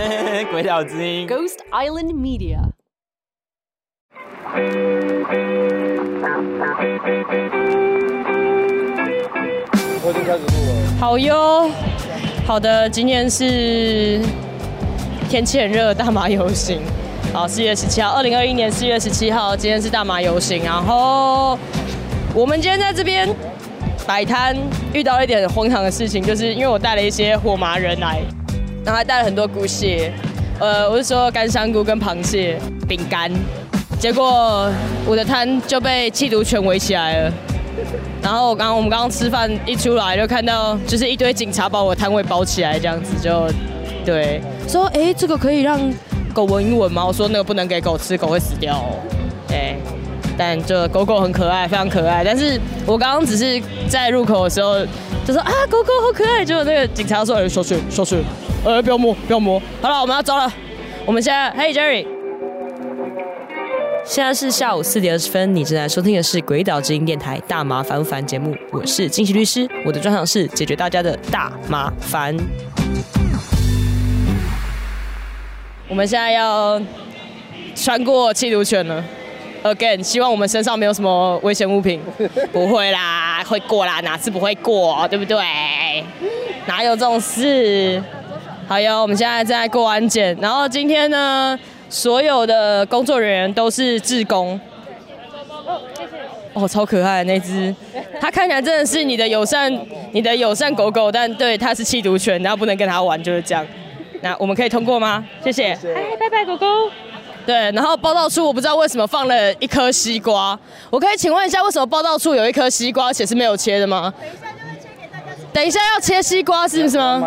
鬼岛之音 Ghost Island Media. 我已经开始录了。好哟，好的，今天是天气很热，大麻游行。好，四月十七号，二零二一年四月十七号，今天是大麻游行。然后我们今天在这边摆摊，遇到一点荒唐的事情，就是因为我带了一些火麻人来，然后还带了很多菇蟹，呃，我是说干香菇跟螃蟹饼干，结果我的摊就被缉毒犬围起来了。然后我刚我们刚刚吃饭一出来就看到，就是一堆警察把我摊位包起来，这样子就对说，哎，这个可以让狗闻一闻吗？我说那个不能给狗吃，狗会死掉哦。对，但这狗狗很可爱，非常可爱。但是我刚刚只是在入口的时候就说啊，狗狗好可爱，结果那个警察说，哎，小心小心，呃，不要摸不要摸。好了，我们要走了。我们现在，嘿，Jerry。现在是下午四点二十分，你正在收听的是鬼岛之音电台大麻烦不烦节目，我是金喜律师，我的专长是解决大家的大麻烦。我们现在要穿过缉毒犬了，again，希望我们身上没有什么危险物品，不会啦，会过啦，哪次不会过，对不对？哪有这种事？好哟，我们现在在过安检，然后今天呢？所有的工作人员都是志工。哦，超可爱的那只，它看起来真的是你的友善，你的友善狗狗，但对它是缉毒犬，然后不能跟它玩，就是这样。那我们可以通过吗？谢谢。哎，拜拜，狗狗。对，然后报道处我不知道为什么放了一颗西瓜，我可以请问一下，为什么报道处有一颗西瓜，而且是没有切的吗？等一下要切西瓜是不是吗？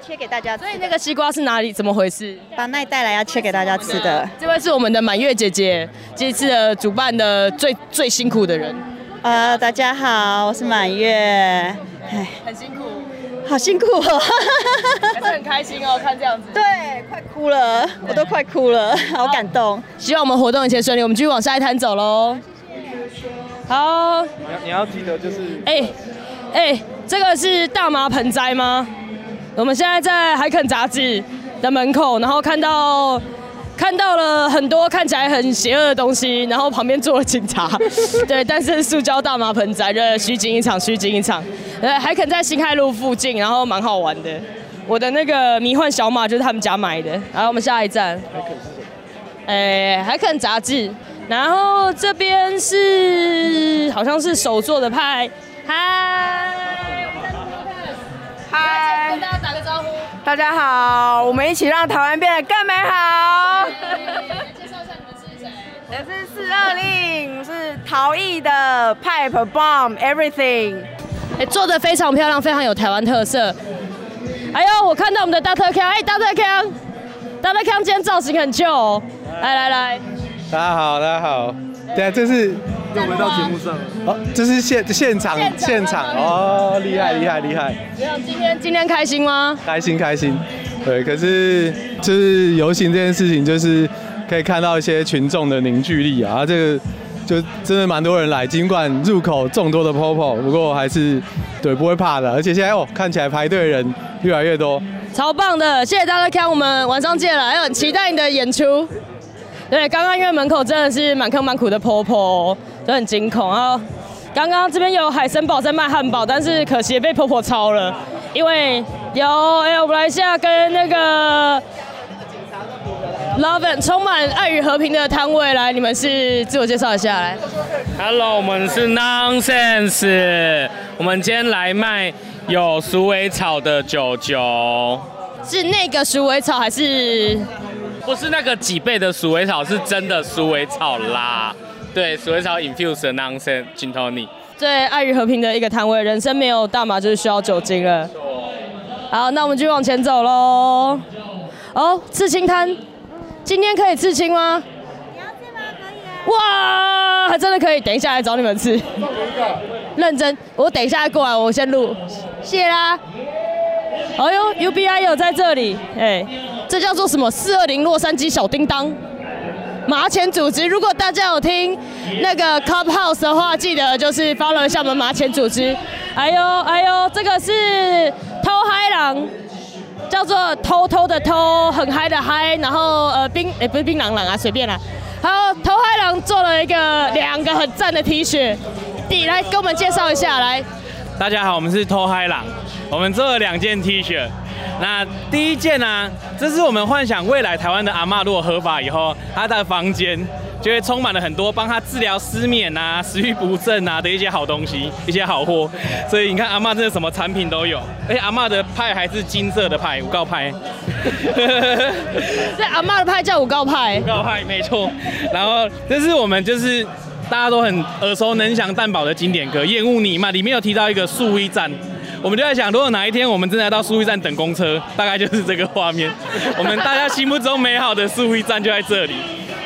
切给大家，所以那个西瓜是哪里？怎么回事？把奈带来要切给大家吃的。这位是我们的满月姐姐，这次的主办的最最辛苦的人。呃，大家好，我是满月。哎，很辛苦，好辛苦哦，还是很开心哦，看这样子。对，快哭了，我都快哭了，好感动。希望我们活动一切顺利，我们继续往下一摊走喽。好，你要你要记得就是，哎哎。这个是大麻盆栽吗？我们现在在海肯杂志的门口，然后看到看到了很多看起来很邪恶的东西，然后旁边坐了警察，对，但是塑胶大麻盆栽，就虚惊一场，虚惊一场。呃，海肯在新海路附近，然后蛮好玩的。我的那个迷幻小马就是他们家买的。然后我们下一站，海肯是什么？哎，海肯杂志。然后这边是好像是手做的派，嗨。嗨，跟大家打个招呼。大家好，我们一起让台湾变得更美好。介绍一下你们是谁？我是四二零，是陶艺的 Pipe Bomb Everything。哎，做的非常漂亮，非常有台湾特色。哎呦，我看到我们的大特康，哎，大特康，大特康今天造型很旧。来来来，大家好，大家好。对啊，这是。又回到节目上了。哦，这是现现场现场哦，厉害厉害厉害！今天今天开心吗？开心开心。对，可是就是游行这件事情，就是可以看到一些群众的凝聚力啊，这个就真的蛮多人来，尽管入口众多的 popo，不过还是对不会怕的，而且现在哦看起来排队人越来越多，超棒的！谢谢大家看，我们晚上见了，还很期待你的演出。对，刚刚因为门口真的是满坑满谷的 popo。都很惊恐，然后刚刚这边有海森堡在卖汉堡，但是可惜被婆婆抄了，因为有哎，我们来一下跟那个 Love and 充满爱与和平的摊位来，你们是自我介绍一下来。Hello，我们是 Nonsense，我们今天来卖有鼠尾草的九九，是那个鼠尾草还是？不是那个几倍的鼠尾草，是真的鼠尾草啦。对，鼠尾草 infuse 的 nonsense gin tonic。对，爱与和平的一个摊位，人生没有大麻就是需要酒精了。好，那我们就往前走喽。哦，刺青摊，今天可以刺青吗？你要刺吗？可以啊。哇，还真的可以，等一下来找你们刺。认真，我等一下过来，我先录。谢啦。哎呦，UBI 有在这里，哎，这叫做什么？四二零洛杉矶小叮当。麻钱组织，如果大家有听那个 Clubhouse 的话，记得就是 follow 一下我们麻钱组织。哎呦哎呦，这个是偷嗨狼，叫做偷偷的偷，很嗨的嗨，然后呃槟哎、不是槟榔狼啊，随便啦。还有偷嗨狼做了一个两个很赞的 T 恤，你来给我们介绍一下来。大家好，我们是偷嗨狼，我们做了两件 T 恤。那第一件呢、这是我们幻想未来台湾的阿嬷如果合法以后，她的房间就会充满了很多帮她治疗失眠啊、食欲不振啊的一些好东西、一些好货。所以你看阿嬷真的什么产品都有，而且阿嬷的派还是金色的派，五告派。这阿妈的派叫五告派，五告派没错。然后这是我们就是大家都很耳熟能详蛋堡的经典歌《厌恶你》嘛，里面有提到一个树一站。我们就在想，如果哪一天我们真的要到树一站等公车，大概就是这个画面。我们大家心目中美好的树一站就在这里。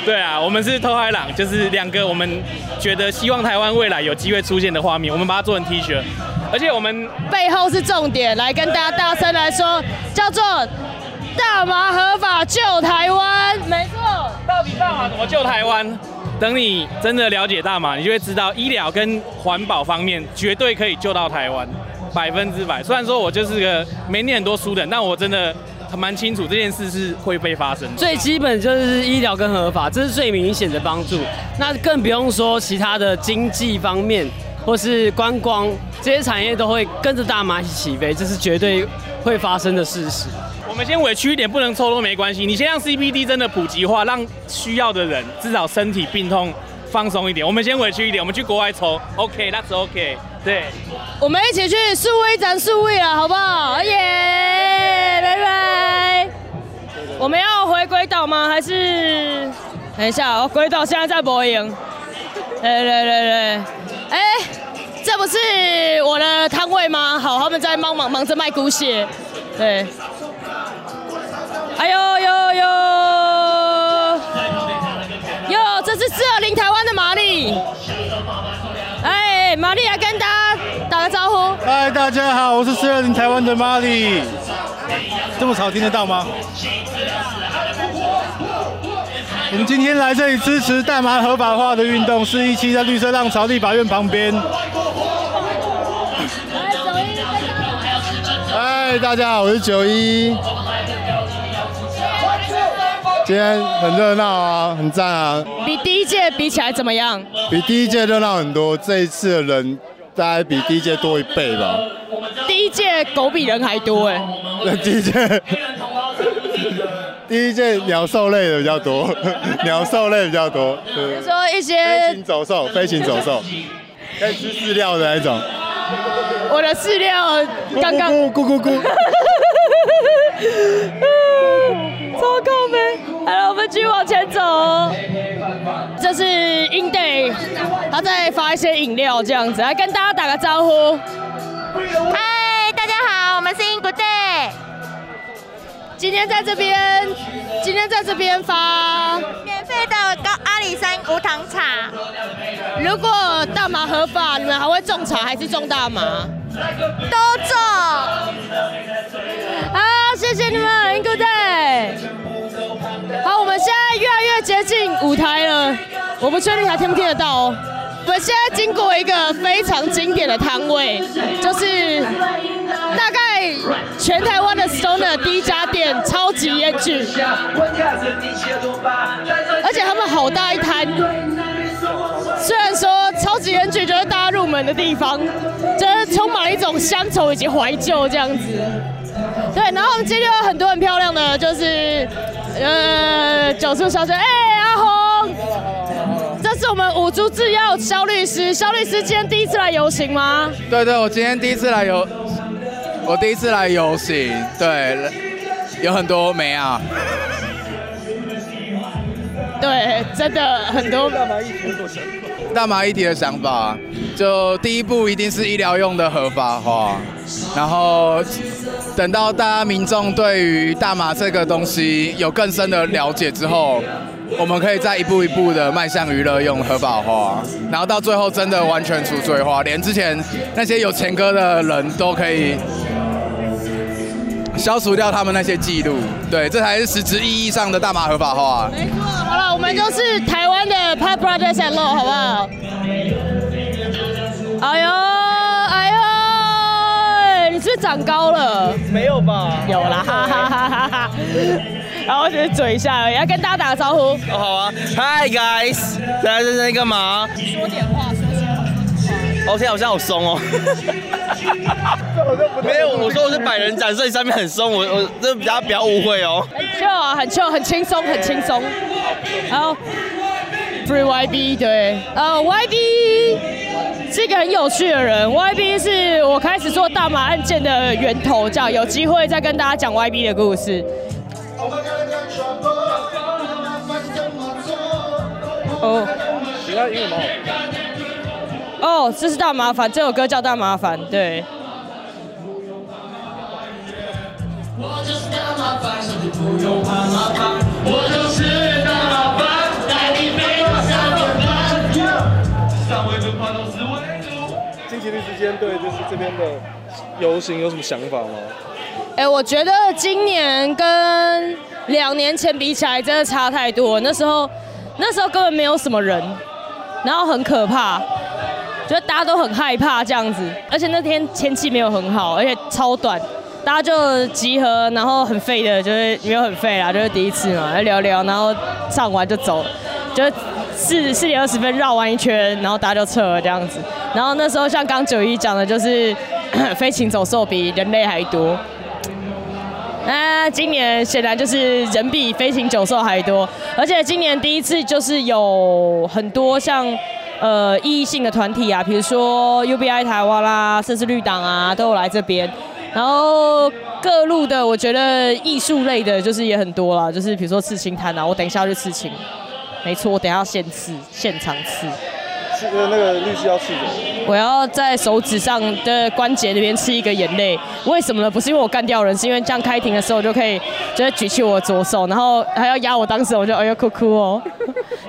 对啊，我们是偷海朗，就是两个我们觉得希望台湾未来有机会出现的画面，我们把它做成 T 恤，而且我们背后是重点，来跟大家大声来说，叫做大麻合法救台湾，没错。到底大麻怎么救台湾？等你真的了解大麻，你就会知道医疗跟环保方面绝对可以救到台湾，百分之百。虽然说我就是个没念很多书的人，但我真的蛮清楚这件事是会被发生的。最基本就是医疗跟合法，这是最明显的帮助。那更不用说其他的经济方面，或是观光这些产业都会跟着大麻一起起飞，这是绝对会发生的事实。我们先委屈一点，不能抽都没关系。你先让 CBD 真的普及化，让需要的人至少身体病痛放松一点。我们先委屈一点，我们去国外抽，OK，that's OK。对，我们一起去数位展数位了，好不好？耶、拜拜。我们要回归岛吗？还是等一下？我鬼岛现在在播音。对对对对，哎、这不是我的摊位吗？好，他们在忙忙忙着卖骨血。对。哎呦！玛丽来跟大家打个招呼。嗨，大家好，我是四二零台湾的 Molly。这么吵听得到吗？我们今天来这里支持大麻合法化的运动，是一期在绿色浪潮立法院旁边。嗨，大家好，我是九一。今天很热闹啊，很赞啊，比第一届比起来怎么样？比第一届热闹很多。这一次的人大概比第一届多一倍吧。第一届狗比人还多哎。那第一届，第一届鸟兽类的比较多，鸟兽类比较多，对说一些飞些行走兽，飞行走兽，可以吃饲料的那一种。我的饲料刚刚咕咕咕咕咕，超靠背。好了，我们继续往前走。这是 In Day，他在发一些饮料这样子，来跟大家打个招呼。嗨，大家好，我们是 In Good Day，今天在这边，今天在这边发，免费的高阿里山无糖茶，如果大麻合法，你们还会种茶还是种大麻？都种。好，谢谢你们，In Good Day。好，我们现在越来越接近舞台了，我不确定还听不听得到哦。我们现在经过一个非常经典的摊位，就是大概全台湾的 Stoner 第一家店——超级烟具，而且他们好大一摊。虽然说超级烟具就是大家入门的地方，就是充满一种乡愁以及怀旧这样子。对，然后我们今天有很多很漂亮的，就是呃九叔小姐，哎、阿红，这是我们五株制药肖律师，肖律师今天第一次来游行吗？对对，我今天第一次来游，我第一次来游行，对，有很多美啊。对，真的很多。大麻议题的想法，就第一步一定是医疗用的合法化，然后等到大家民众对于大麻这个东西有更深的了解之后，我们可以再一步一步的迈向娱乐用合法化，然后到最后真的完全除罪化，连之前那些有前科的人都可以消除掉他们那些记录，对，这才是实质意义上的大麻合法化。没错，好了，我们就是台湾的 Pop Brothers and Law，好不好？哎呦，哎呦，你是不是长高了。没有吧？有啦，哈哈哈哈哈。然后就是嘴一下而已，要跟大家打个招呼。哦，好啊，Hi guys，大家在在干嘛？说点话，说些话。哦，现在好像好松哦。没有，我说我是百人斩，所以上面很松，我我这大家不要误会哦。很 chill 啊，很 chill，很轻松，很轻松。然后 Free YB 对，呃 YB 是一个很有趣的人，YB 是我开始做大麻案件的源头，这样有机会再跟大家讲 YB 的故事。哦，其他英文吗？哦，这是大麻烦，这首歌叫大麻烦，对。近期律师今天对就是这边的游行有什么想法吗？哎，我觉得今年跟两年前比起来，真的差太多。那时候，那时候根本没有什么人，然后很可怕，觉得大家都很害怕这样子。而且那天天气没有很好，而且超短，大家就集合，然后很废的，就是没有很废啦，就是第一次嘛，聊聊，然后唱完就走，就四四点二十分绕完一圈，然后大家就撤了这样子。然后那时候像刚九一讲的，就是 飞禽走兽比人类还多。那今年显然就是人比飞禽走兽还多，而且今年第一次就是有很多像呃意义性的团体啊，比如说 UBI 台湾啦，甚至绿党啊都有来这边。然后各路的，我觉得艺术类的，就是也很多啦，就是比如说刺青摊啊，我等一下就刺青，没错，我等一下现刺，现场刺刺。是那个律师要刺的。我要在手指上的关节那边刺一个眼泪，为什么呢？不是因为我干掉人，是因为这样开庭的时候我就可以，就是举起我左手，然后还要压我当时，我就哎呦哭哭哦，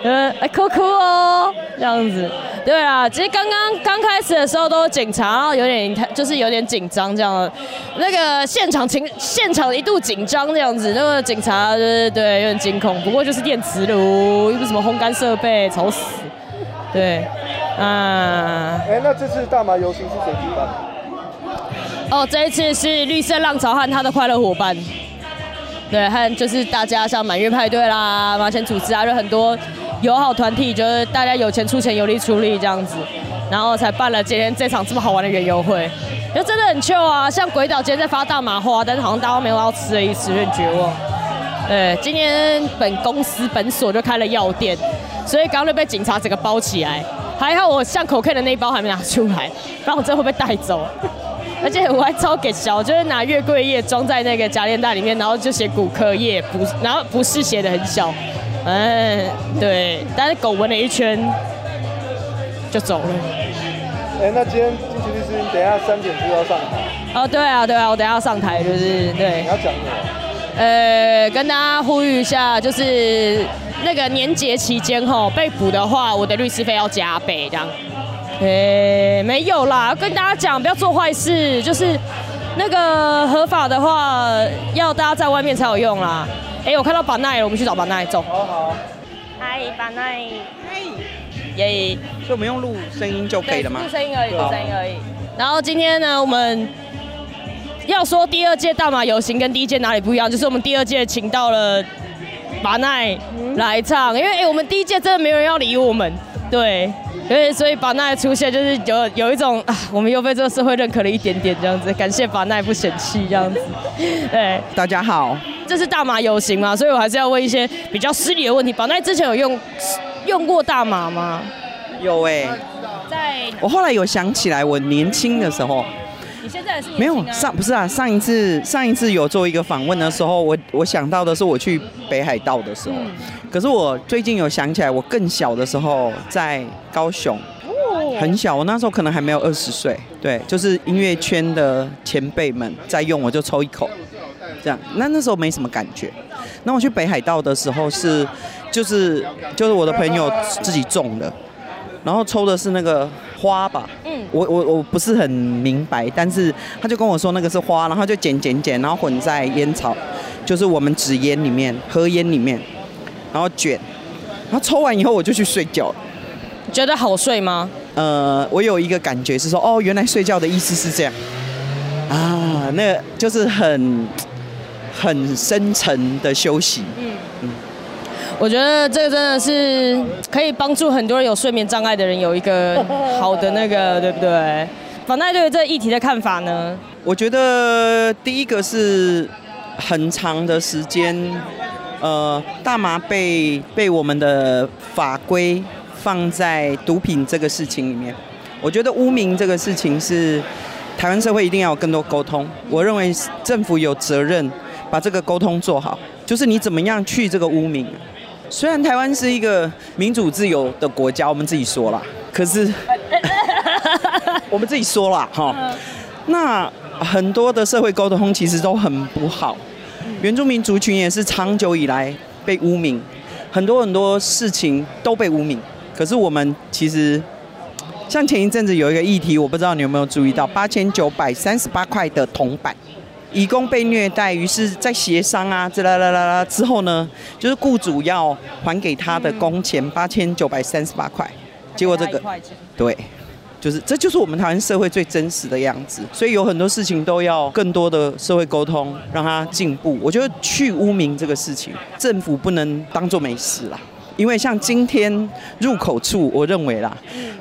呃 哎哭哭哦，这样子。对啊，其实刚刚刚开始的时候都是警察，然后有点就是有点紧张这样，那个现场情现场一度紧张这样子，那个警察就是对有点惊恐，不过就是电磁炉，又不是什么烘干设备，吵死。对，啊。哎，那这次大麻游行是谁举办？哦，这一次是绿色浪潮和他的快乐伙伴，对，和就是大家像满月派对啦、麻钱组织啊，就很多友好团体，就是大家有钱出钱，有力出力这样子，然后才办了今天这场这么好玩的园游会，就真的很 chill 啊。像鬼岛今天在发大麻花，但是好像大家没有要吃的意思，有点绝望。对，今天本公司本所就开了药店，所以刚刚就被警察整个包起来。还好我巷口 K 的那一包还没拿出来，不然我真的会被带走。而且我还超给小，就是拿月桂叶装在那个夹链袋里面，然后就写骨科叶，不，然后不是写的很小，嗯，对。但是狗闻了一圈就走了。哎，那今天金奇律师，你等一下三点就要上台。哦，对啊，对啊，我等一下要上台，就是对。你要讲什么？呃，跟大家呼吁一下，就是那个年节期间吼被捕的话，我的律师费要加倍这样。诶，没有啦，跟大家讲不要做坏事，就是那个合法的话，要大家在外面才有用啦。哎，我看到板奈了，我们去找板奈，走。好好。嗨，板奈。嗨。耶。所以我们用录声音就可以了吗？录声音而已，录声音而已。然后今天呢，我们。要说第二届大马游行跟第一届哪里不一样，就是我们第二届请到了马奈来唱，因为哎我们第一届真的没有人要理我们，对，所以所以马奈出现就是有有一种啊，我们又被这个社会认可了一点点这样子，感谢马奈不嫌弃这样子，对，大家好，这是大马游行嘛，所以我还是要问一些比较失礼的问题，马奈之前有用用过大马吗？有哎，在我后来有想起来，我年轻的时候。你现在是没有上不是啊？上一次上一次有做一个访问的时候，我我想到的是我去北海道的时候。可是我最近有想起来，我更小的时候在高雄，很小，我那时候可能还没有二十岁。对，就是音乐圈的前辈们在用，我就抽一口，这样。那那时候没什么感觉。那我去北海道的时候是，就是就是我的朋友自己种的。然后抽的是那个花吧，嗯，我我我不是很明白，但是他就跟我说那个是花，然后就剪剪剪，然后混在烟草，就是我们纸烟里面、盒烟里面，然后卷，然后抽完以后我就去睡觉。觉得好睡吗？呃，我有一个感觉是说，哦，原来睡觉的意思是这样，啊，啊，那就是很很深沉的休息。嗯，我觉得这个真的是可以帮助很多人有睡眠障碍的人有一个 好的那个，对不对？宝奈对于这个议题的看法呢？我觉得第一个是很长的时间，呃，大麻被被我们的法规放在毒品这个事情里面。我觉得污名这个事情是台湾社会一定要有更多沟通。我认为政府有责任把这个沟通做好，就是你怎么样去这个污名。虽然台湾是一个民主自由的国家，我们自己说了，可是 我们自己说了哈，那很多的社会沟通其实都很不好。原住民族群也是长久以来被污名，很多很多事情都被污名。可是我们其实。像前一阵子有一个议题，我不知道你有没有注意到，八千九百三十八块的铜板，义工被虐待，于是，在协商啊，这啦啦啦啦之后呢，就是雇主要还给他的工钱八千九百三十八块，结果这个，对，就是这就是我们台湾社会最真实的样子，所以有很多事情都要更多的社会沟通，让它进步。我觉得去污名这个事情，政府不能当做没事啦。因为像今天入口处，我认为啦，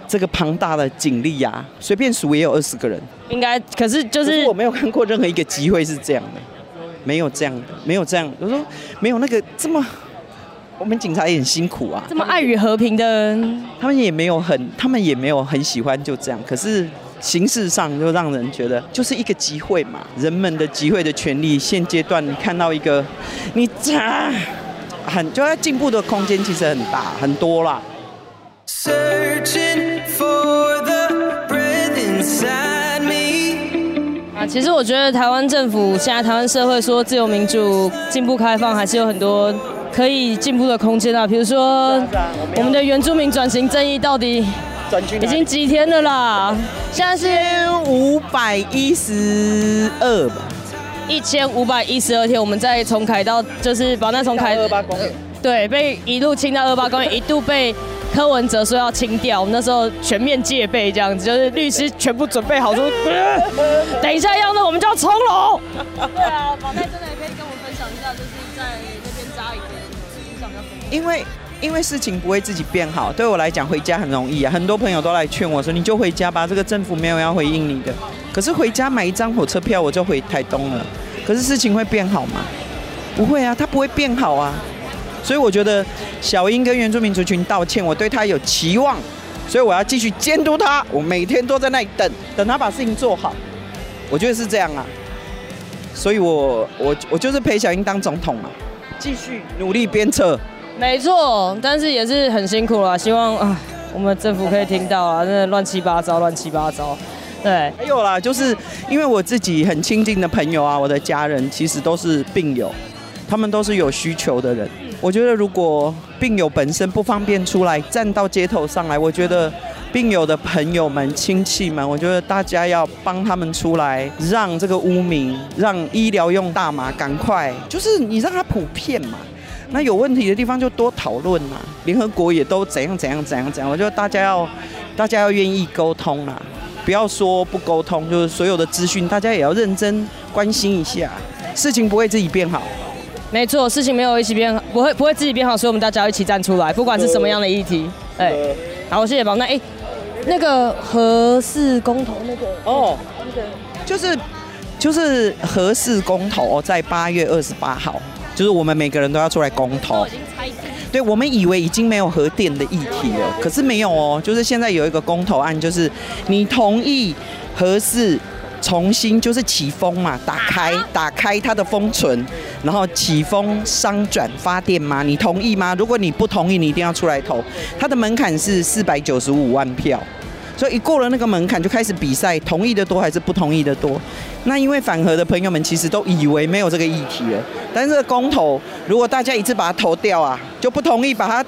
这个庞大的警力呀，随便数也有二十个人。应该，可是就是我没有看过任何一个集会是这样的，没有这样的，没有这样。我说没有那个这么，我们警察也很辛苦啊。这么爱与和平的，他们也没有很，他们也没有很喜欢就这样。可是形式上就让人觉得就是一个集会嘛，人们的集会的权利，现阶段看到一个你咋？很就在进步的空间其实很大很多啦。啊，其实我觉得台湾政府现在台湾社会说自由民主、进步开放，还是有很多可以进步的空间啊。比如说我们的原住民转型正义到底已经几天了啦？现在是五百一十二吧。一千五百一十二天，我们再重开到就是保难重开二八公园，对，被一路清到二八公园，一度被柯文哲说要清掉，我们那时候全面戒备这样子，就是律师全部准备好说，等一下要那我们就要冲楼。对啊，宝奈真的也可以跟我们分享一下，就是在那边扎营的上因为因为事情不会自己变好，对我来讲回家很容易啊，很多朋友都来劝我说你就回家吧，这个政府没有要回应你的。可是回家买一张火车票，我就回台东了。可是事情会变好吗？不会啊，它不会变好啊。所以我觉得小英跟原住民族群道歉，我对他有期望，所以我要继续监督他。我每天都在那里等，等他把事情做好。我觉得是这样啊。所以我我我就是陪小英当总统嘛，继续努力鞭策。没错，但是也是很辛苦了。希望啊，我们政府可以听到啊，真的乱七八糟，乱七八糟。对，还有啦，就是因为我自己很亲近的朋友啊，我的家人其实都是病友，他们都是有需求的人。我觉得如果病友本身不方便出来站到街头上来，我觉得病友的朋友们、亲戚们，我觉得大家要帮他们出来，让这个污名，让医疗用大麻赶快，就是你让它普遍嘛。那有问题的地方就多讨论嘛。联合国也都怎样怎样怎样怎样，我觉得大家要大家要愿意沟通啦。不要说不沟通，就是所有的资讯，大家也要认真关心一下。事情不会自己变好，没错，事情没有一起变好，不会不会自己变好，所以我们大家要一起站出来，不管是什么样的议题。哎，好，谢谢宝。那哎，那个合适公投那个哦，那个就是就是合适公投，在八月二十八号，就是我们每个人都要出来公投。对，我们以为已经没有核电的议题了，可是没有哦。就是现在有一个公投案，就是你同意核四重新就是起风嘛，打开打开它的封存，然后起风商转发电吗？你同意吗？如果你不同意，你一定要出来投。它的门槛是四百九十五万票。所以一过了那个门槛，就开始比赛，同意的多还是不同意的多？那因为反核的朋友们其实都以为没有这个议题了，但是公投如果大家一次把它投掉啊，就不同意把它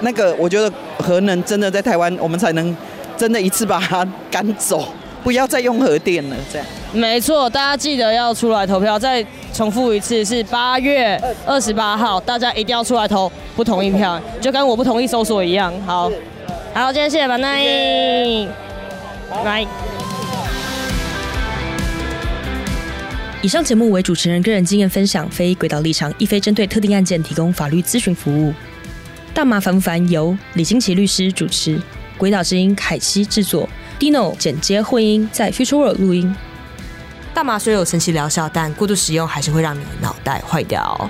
那个，我觉得核能真的在台湾，我们才能真的一次把它赶走，不要再用核电了。这样没错，大家记得要出来投票。再重复一次，是八月二十八号，大家一定要出来投不同意票，就跟我不同意搜索一样。好。好，今天谢谢板奈，拜。以上节目为主持人个人经验分享，非轨道立场，亦非针对特定案件提供法律咨询服务。大麻烦不烦由李金奇律师主持，轨道之音凯西制作，Dino 剪接混音，在 Future World 录音。大麻虽有神奇疗效，但过度使用还是会让你脑袋坏掉。